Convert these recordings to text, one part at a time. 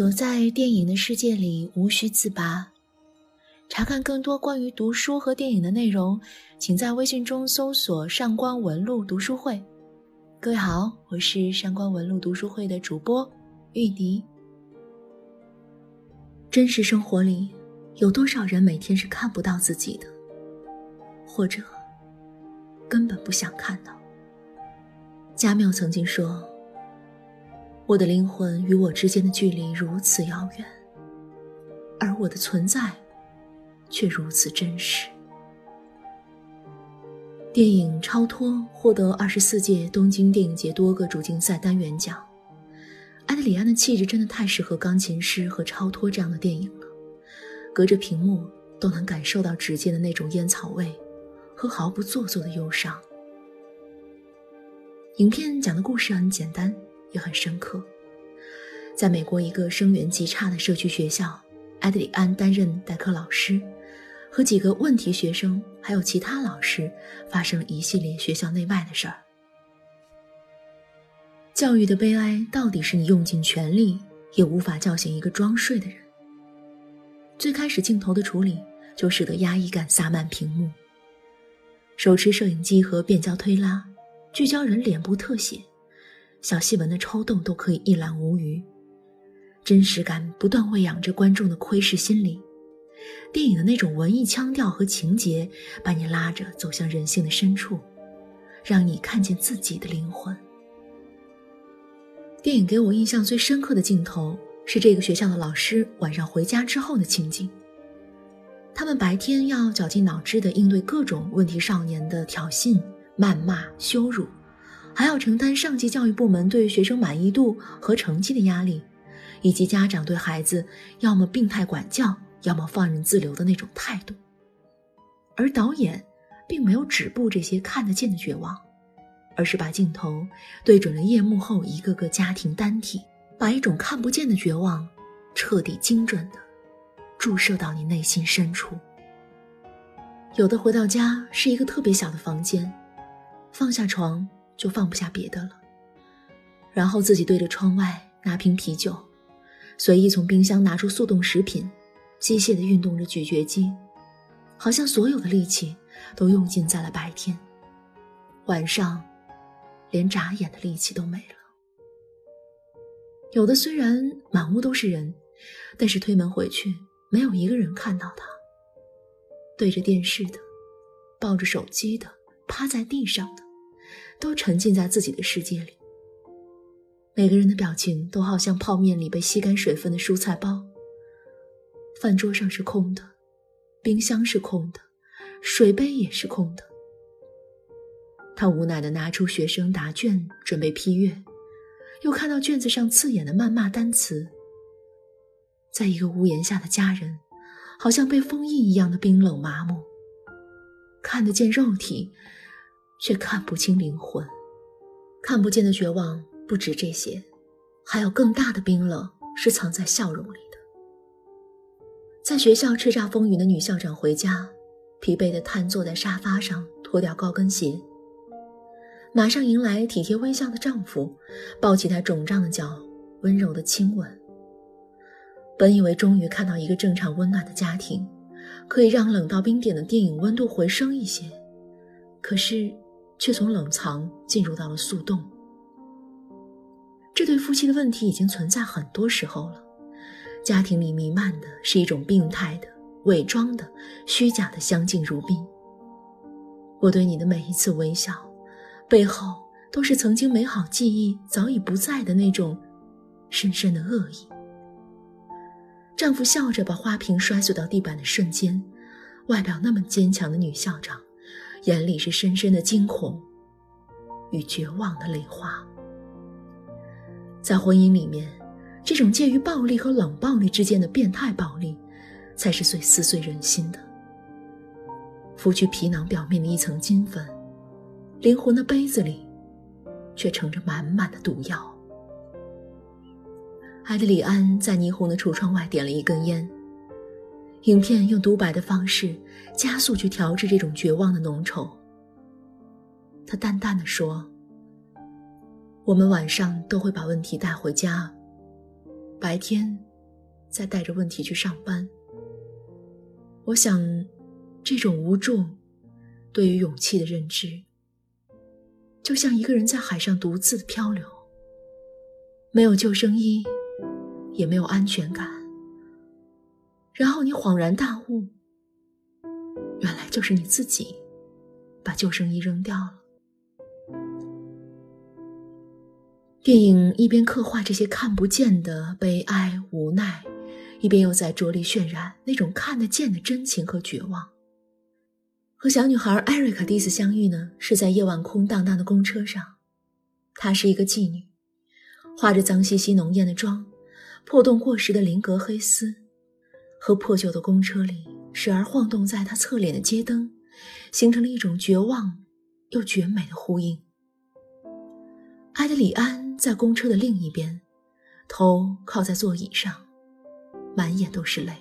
躲在电影的世界里，无需自拔。查看更多关于读书和电影的内容，请在微信中搜索“上官文露读书会”。各位好，我是上官文露读书会的主播玉笛。真实生活里，有多少人每天是看不到自己的，或者根本不想看到？加缪曾经说。我的灵魂与我之间的距离如此遥远，而我的存在却如此真实。电影《超脱》获得二十四届东京电影节多个主竞赛单元奖。埃德里安的气质真的太适合《钢琴师》和《超脱》这样的电影了，隔着屏幕都能感受到指尖的那种烟草味和毫不做作的忧伤。影片讲的故事很简单。也很深刻。在美国一个生源极差的社区学校，埃德里安担任代课老师，和几个问题学生还有其他老师发生了一系列学校内外的事儿。教育的悲哀到底是你用尽全力也无法叫醒一个装睡的人。最开始镜头的处理就使得压抑感洒满屏幕，手持摄影机和变焦推拉，聚焦人脸部特写。小细纹的抽动都可以一览无余，真实感不断喂养着观众的窥视心理。电影的那种文艺腔调和情节，把你拉着走向人性的深处，让你看见自己的灵魂。电影给我印象最深刻的镜头是这个学校的老师晚上回家之后的情景。他们白天要绞尽脑汁地应对各种问题少年的挑衅、谩骂、羞辱。还要承担上级教育部门对学生满意度和成绩的压力，以及家长对孩子要么病态管教，要么放任自流的那种态度。而导演并没有止步这些看得见的绝望，而是把镜头对准了夜幕后一个个家庭单体，把一种看不见的绝望彻底精准的注射到你内心深处。有的回到家是一个特别小的房间，放下床。就放不下别的了，然后自己对着窗外拿瓶啤酒，随意从冰箱拿出速冻食品，机械地运动着咀嚼肌，好像所有的力气都用尽在了白天，晚上连眨眼的力气都没了。有的虽然满屋都是人，但是推门回去没有一个人看到他。对着电视的，抱着手机的，趴在地上的。都沉浸在自己的世界里。每个人的表情都好像泡面里被吸干水分的蔬菜包。饭桌上是空的，冰箱是空的，水杯也是空的。他无奈地拿出学生答卷准备批阅，又看到卷子上刺眼的谩骂单词。在一个屋檐下的家人，好像被封印一样的冰冷麻木，看得见肉体。却看不清灵魂，看不见的绝望不止这些，还有更大的冰冷是藏在笑容里的。在学校叱咤风云的女校长回家，疲惫地瘫坐在沙发上，脱掉高跟鞋，马上迎来体贴微笑的丈夫，抱起她肿胀的脚，温柔的亲吻。本以为终于看到一个正常温暖的家庭，可以让冷到冰点的电影温度回升一些，可是。却从冷藏进入到了速冻。这对夫妻的问题已经存在很多时候了，家庭里弥漫的是一种病态的、伪装的、虚假的相敬如宾。我对你的每一次微笑，背后都是曾经美好记忆早已不在的那种深深的恶意。丈夫笑着把花瓶摔碎到地板的瞬间，外表那么坚强的女校长。眼里是深深的惊恐与绝望的泪花。在婚姻里面，这种介于暴力和冷暴力之间的变态暴力，才是最撕碎人心的。拂去皮囊表面的一层金粉，灵魂的杯子里，却盛着满满的毒药。埃德里安在霓虹的橱窗外点了一根烟。影片用独白的方式加速去调制这种绝望的浓稠。他淡淡的说：“我们晚上都会把问题带回家，白天再带着问题去上班。我想，这种无助，对于勇气的认知，就像一个人在海上独自的漂流，没有救生衣，也没有安全感。然后你恍然大悟，原来就是你自己把救生衣扔掉了。电影一边刻画这些看不见的悲哀、无奈，一边又在着力渲染那种看得见的真情和绝望。和小女孩艾瑞卡第一次相遇呢，是在夜晚空荡荡的公车上。她是一个妓女，化着脏兮兮浓艳的妆，破洞过时的菱格黑丝，和破旧的公车里时而晃动在他侧脸的街灯，形成了一种绝望又绝美的呼应。埃德里安。在公车的另一边，头靠在座椅上，满眼都是泪。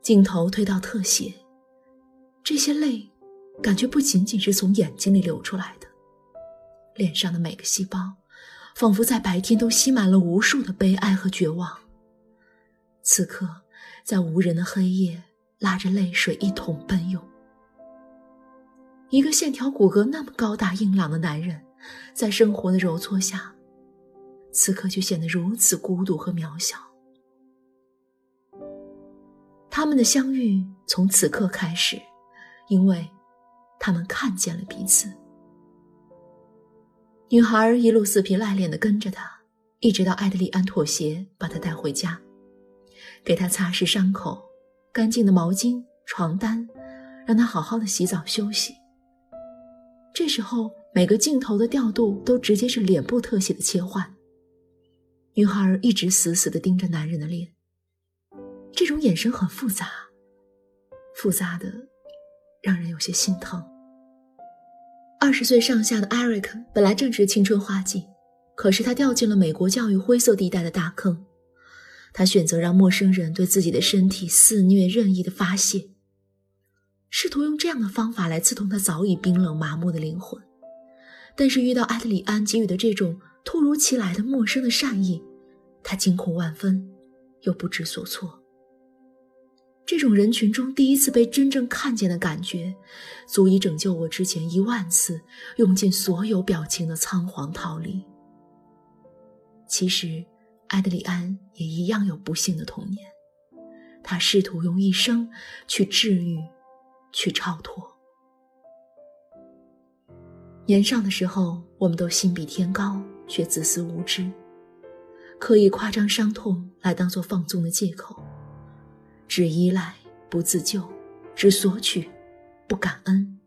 镜头推到特写，这些泪，感觉不仅仅是从眼睛里流出来的，脸上的每个细胞，仿佛在白天都吸满了无数的悲哀和绝望。此刻，在无人的黑夜，拉着泪水一同奔涌。一个线条骨骼那么高大硬朗的男人。在生活的揉搓下，此刻却显得如此孤独和渺小。他们的相遇从此刻开始，因为他们看见了彼此。女孩一路死皮赖脸的跟着他，一直到艾德里安妥协，把他带回家，给他擦拭伤口，干净的毛巾、床单，让他好好的洗澡休息。这时候。每个镜头的调度都直接是脸部特写的切换。女孩一直死死的盯着男人的脸，这种眼神很复杂，复杂的让人有些心疼。二十岁上下的艾瑞克本来正值青春花季，可是他掉进了美国教育灰色地带的大坑。他选择让陌生人对自己的身体肆虐任意的发泄，试图用这样的方法来刺痛他早已冰冷麻木的灵魂。但是遇到埃德里安给予的这种突如其来的陌生的善意，他惊恐万分，又不知所措。这种人群中第一次被真正看见的感觉，足以拯救我之前一万次用尽所有表情的仓皇逃离。其实，埃德里安也一样有不幸的童年，他试图用一生去治愈，去超脱。年少的时候，我们都心比天高，却自私无知，刻意夸张伤痛来当做放纵的借口，只依赖不自救，只索取不感恩，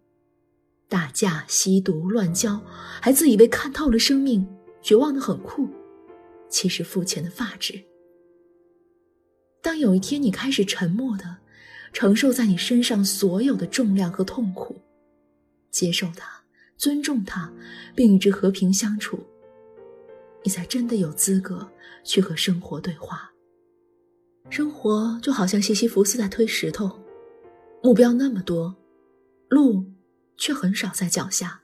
打架、吸毒、乱交，还自以为看透了生命，绝望的很酷，其实肤浅的发指。当有一天你开始沉默的承受在你身上所有的重量和痛苦，接受它。尊重它，并与之和平相处，你才真的有资格去和生活对话。生活就好像西西弗斯在推石头，目标那么多，路却很少在脚下。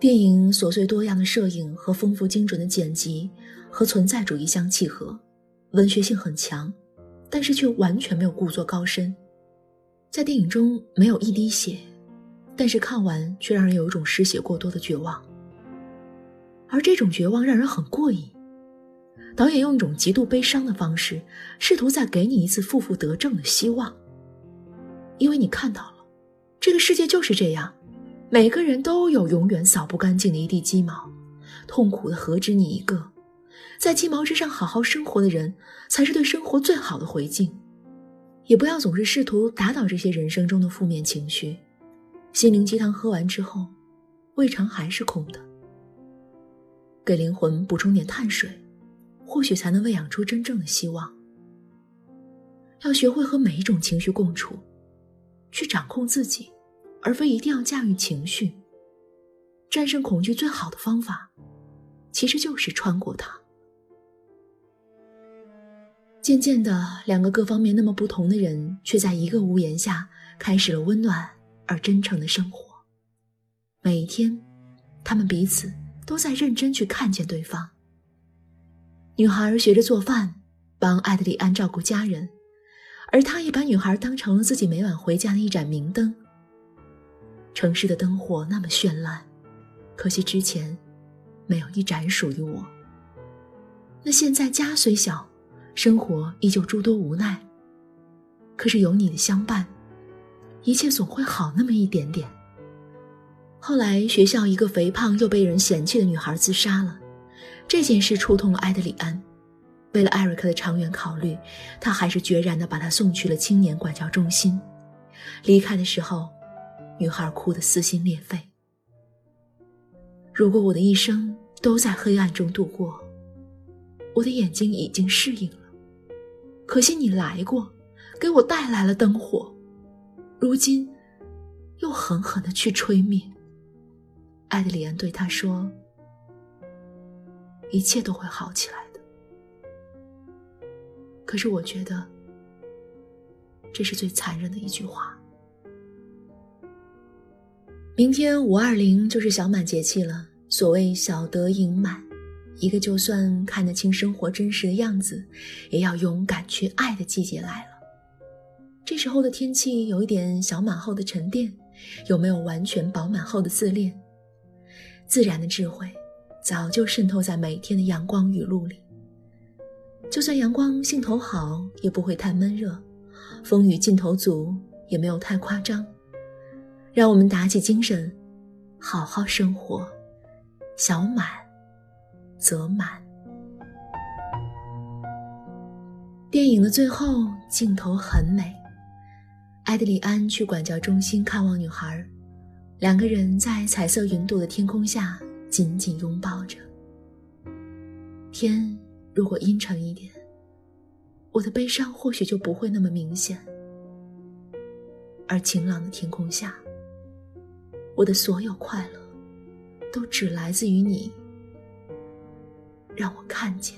电影琐碎多样的摄影和丰富精准的剪辑和存在主义相契合，文学性很强，但是却完全没有故作高深。在电影中没有一滴血。但是看完却让人有一种失血过多的绝望，而这种绝望让人很过瘾。导演用一种极度悲伤的方式，试图再给你一次负负得正的希望。因为你看到了，这个世界就是这样，每个人都有永远扫不干净的一地鸡毛，痛苦的何止你一个？在鸡毛之上好好生活的人，才是对生活最好的回敬。也不要总是试图打倒这些人生中的负面情绪。心灵鸡汤喝完之后，胃肠还是空的。给灵魂补充点碳水，或许才能喂养出真正的希望。要学会和每一种情绪共处，去掌控自己，而非一定要驾驭情绪。战胜恐惧最好的方法，其实就是穿过它。渐渐的，两个各方面那么不同的人，却在一个屋檐下开始了温暖。而真诚的生活，每一天，他们彼此都在认真去看见对方。女孩学着做饭，帮艾德里安照顾家人，而他也把女孩当成了自己每晚回家的一盏明灯。城市的灯火那么绚烂，可惜之前没有一盏属于我。那现在家虽小，生活依旧诸多无奈，可是有你的相伴，一切总会好那么一点点。后来学校一个肥胖又被人嫌弃的女孩自杀了，这件事触痛了埃德里安。为了艾瑞克的长远考虑，他还是决然地把她送去了青年管教中心。离开的时候。女孩哭得撕心裂肺。如果我的一生都在黑暗中度过，我的眼睛已经适应了。可惜你来过，给我带来了灯火，如今又狠狠的去吹灭。艾德里安对他说：“一切都会好起来的。”可是我觉得，这是最残忍的一句话。明天五二零就是小满节气了。所谓小得盈满，一个就算看得清生活真实的样子，也要勇敢去爱的季节来了。这时候的天气有一点小满后的沉淀，有没有完全饱满后的自恋？自然的智慧早就渗透在每天的阳光雨露里。就算阳光兴头好，也不会太闷热；风雨劲头足，也没有太夸张。让我们打起精神，好好生活，小满则满。电影的最后镜头很美，埃德里安去管教中心看望女孩，两个人在彩色云朵的天空下紧紧拥抱着。天如果阴沉一点，我的悲伤或许就不会那么明显，而晴朗的天空下。我的所有快乐，都只来自于你，让我看见。